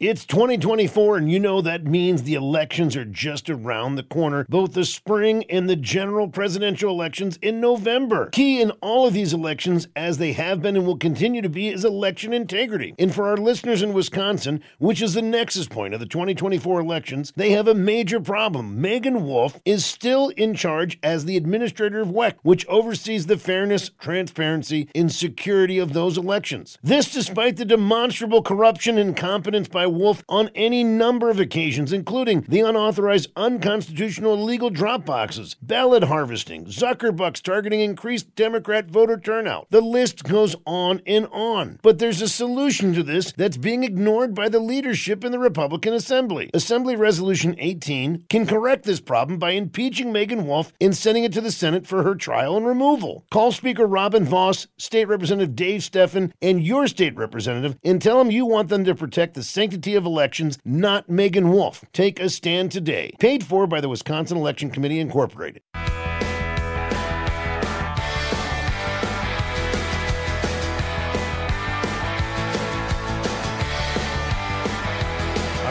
It's 2024, and you know that means the elections are just around the corner, both the spring and the general presidential elections in November. Key in all of these elections, as they have been and will continue to be, is election integrity. And for our listeners in Wisconsin, which is the nexus point of the 2024 elections, they have a major problem. Meagan Wolfe is still in charge as the administrator of WEC, which oversees the fairness, transparency, and security of those elections. This despite the demonstrable corruption and incompetence by Wolfe on any number of occasions, including the unauthorized, unconstitutional, illegal drop boxes, ballot harvesting, Zuckerbucks targeting increased Democrat voter turnout. The list goes on and on. But there's a solution to this that's being ignored by the leadership in the Republican Assembly. Assembly Resolution 18 can correct this problem by impeaching Meagan Wolfe and sending it to the Senate for her trial and removal. Call Speaker Robin Vos, State Representative Dave Steffen, and your state representative and tell them you want them to protect the sanctity sanctity of elections, not Meagan Wolfe. Take a stand today. Paid for by the Wisconsin Election Committee, Incorporated. All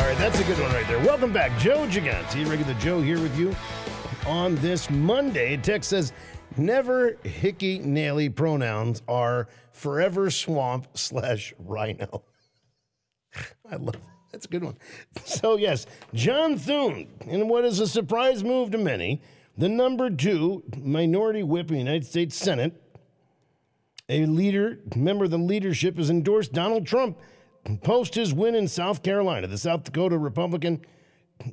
right, that's a good one right there. Welcome back, Joe Giganti, regular Joe here with you on this Monday. Text says, never hickey naily pronouns are forever swamp slash RINO. I love that's a good one. So yes, John Thune, in what is a surprise move to many, the number two minority whip in the United States Senate, a leader, member of the leadership, has endorsed Donald Trump post his win in South Carolina. The South Dakota Republican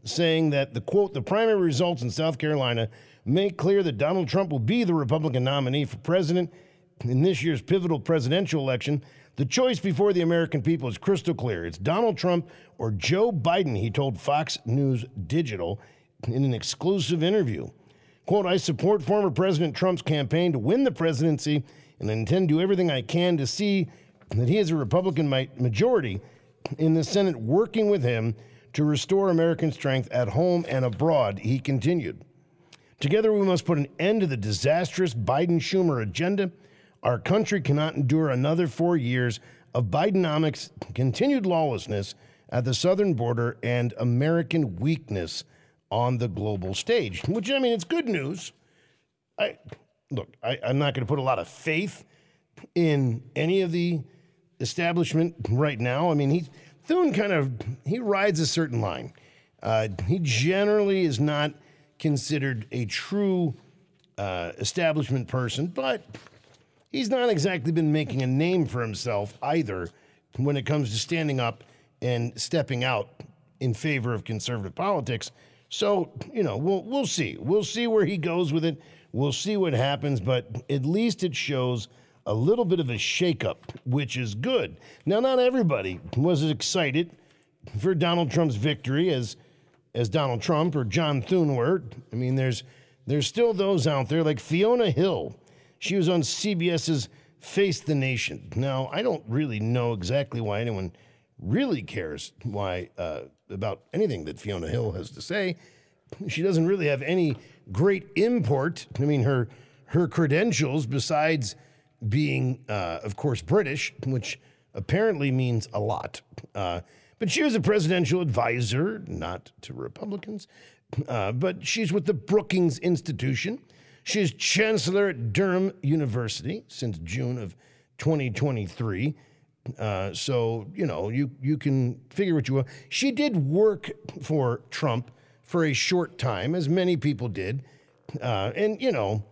saying that the quote, the primary results in South Carolina make clear that Donald Trump will be the Republican nominee for president in this year's pivotal presidential election. The choice before the American people is crystal clear. It's Donald Trump or Joe Biden, he told Fox News Digital in an exclusive interview. Quote, I support former President Trump's campaign to win the presidency and I intend to do everything I can to see that he has a Republican majority in the Senate working with him to restore American strength at home and abroad, he continued. Together, we must put an end to the disastrous Biden Schumer agenda our country cannot endure another four years of Bidenomics, continued lawlessness at the southern border, and American weakness on the global stage. Which, I mean, it's good news. I look, I, I'm not going to put a lot of faith in any of the establishment right now. I mean, he Thune kind of he rides a certain line. Uh, he generally is not considered a true uh, establishment person, but he's not exactly been making a name for himself either when it comes to standing up and stepping out in favor of conservative politics. So, you know, we'll we'll see. We'll see where he goes with it. We'll see what happens, but at least it shows a little bit of a shakeup, which is good. Now, not everybody was as excited for Donald Trump's victory as as Donald Trump or John Thune were. I mean, there's there's still those out there like Fiona Hill she was on CBS's Face the Nation. Now, I don't really know exactly why anyone really cares why uh, about anything that Fiona Hill has to say. She doesn't really have any great import. I mean, her her credentials, besides being, uh, of course, British, which apparently means a lot. Uh, but she was a presidential advisor, not to Republicans, uh, but she's with the Brookings Institution. She's chancellor at Durham University since June of 2023. Uh, so you know you you can figure what you will. She did work for Trump for a short time, as many people did, uh, and you know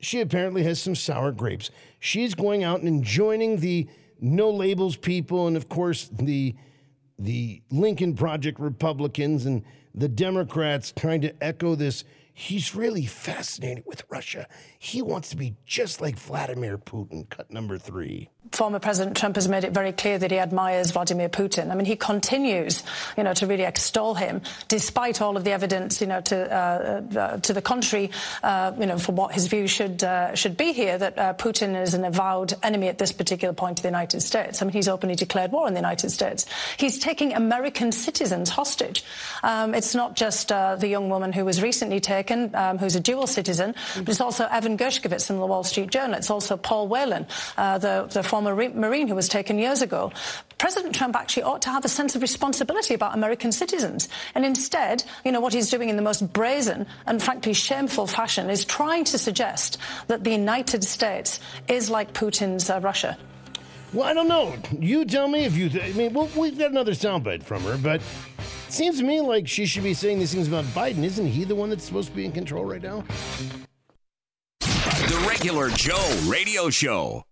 she apparently has some sour grapes. She's going out and joining the no labels people, and of course the the Lincoln Project Republicans and the Democrats trying to echo this He's really fascinated with Russia. He wants to be just like Vladimir Putin, cut number three former President Trump has made it very clear that he admires Vladimir Putin. I mean, he continues, you know, to really extol him, despite all of the evidence, you know, to uh, uh, to the contrary, uh, you know, for what his view should uh, should be here. That uh, Putin is an avowed enemy at this particular point of the United States. I mean, he's openly declared war on the United States. He's taking American citizens hostage. Um, it's not just uh, the young woman who was recently taken um, who's a dual citizen, but it's also Evan Gershkovich from the Wall Street Journal. It's also Paul Whelan, uh, the, the former Marine who was taken years ago. President Trump actually ought to have a sense of responsibility about American citizens. And instead, you know, what he's doing in the most brazen and frankly shameful fashion is trying to suggest that the United States is like Putin's uh, Russia. Well, I don't know. You tell me if you. Th- I mean, well, we've got another soundbite from her, but seems to me like she should be saying these things about Biden. Isn't he the one that's supposed to be in control right now? The regular Joe radio show.